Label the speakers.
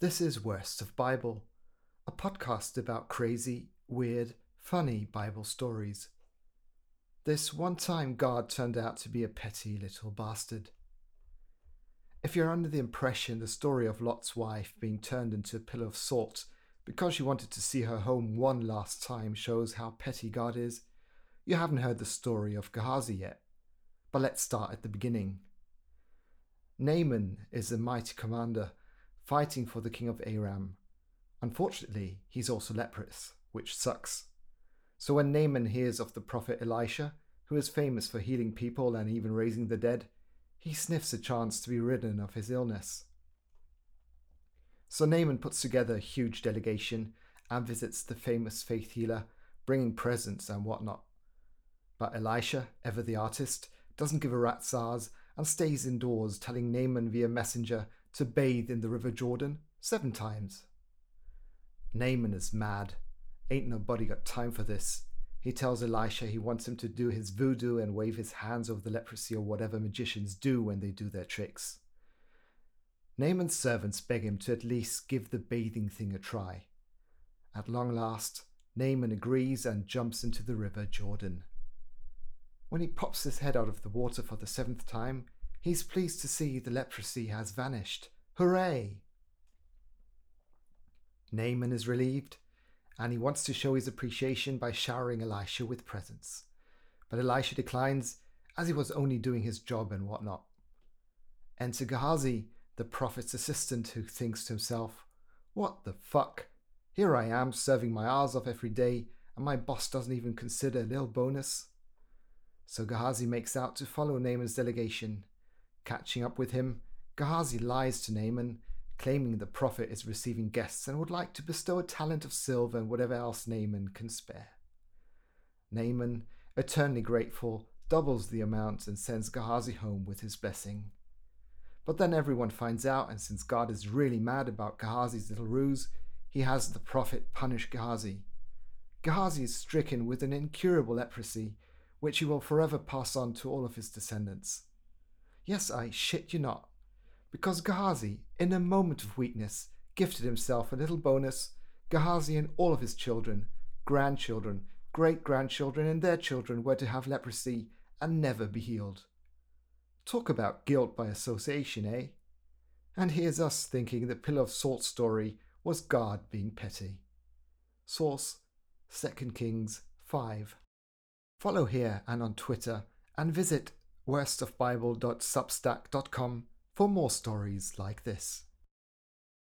Speaker 1: This is Worst of Bible, a podcast about crazy, weird, funny Bible stories. This one time God turned out to be a petty little bastard. If you're under the impression the story of Lot's wife being turned into a pillar of salt because she wanted to see her home one last time shows how petty God is, you haven't heard the story of Gehazi yet. But let's start at the beginning. Naaman is a mighty commander fighting for the king of Aram. Unfortunately, he's also leprous, which sucks. So when Naaman hears of the prophet Elisha, who is famous for healing people and even raising the dead, he sniffs a chance to be ridden of his illness. So Naaman puts together a huge delegation and visits the famous faith healer, bringing presents and whatnot. But Elisha, ever the artist, doesn't give a rat's ass and stays indoors, telling Naaman via messenger to bathe in the River Jordan seven times. Naaman is mad. Ain't nobody got time for this. He tells Elisha he wants him to do his voodoo and wave his hands over the leprosy or whatever magicians do when they do their tricks. Naaman's servants beg him to at least give the bathing thing a try. At long last, Naaman agrees and jumps into the river Jordan. When he pops his head out of the water for the seventh time, he's pleased to see the leprosy has vanished. Hooray! Naaman is relieved, and he wants to show his appreciation by showering Elisha with presents. But Elisha declines, as he was only doing his job and whatnot. Enter Gehazi, the prophet's assistant, who thinks to himself, What the fuck? Here I am serving my hours off every day, and my boss doesn't even consider a little bonus. So Gehazi makes out to follow Naaman's delegation. Catching up with him, Gehazi lies to Naaman, claiming the prophet is receiving guests and would like to bestow a talent of silver and whatever else Naaman can spare. Naaman, eternally grateful, doubles the amount and sends Gehazi home with his blessing. But then everyone finds out, and since God is really mad about Gehazi's little ruse, he has the prophet punish Gehazi. Gehazi is stricken with an incurable leprosy which he will forever pass on to all of his descendants. Yes, I shit you not, because Gehazi, in a moment of weakness, gifted himself a little bonus. Gehazi and all of his children, grandchildren, great grandchildren, and their children were to have leprosy and never be healed. Talk about guilt by association, eh? And here's us thinking the Pillar of Salt story was God being petty. Source 2 Kings 5. Follow here and on Twitter, and visit worstofbible.substack.com for more stories like this.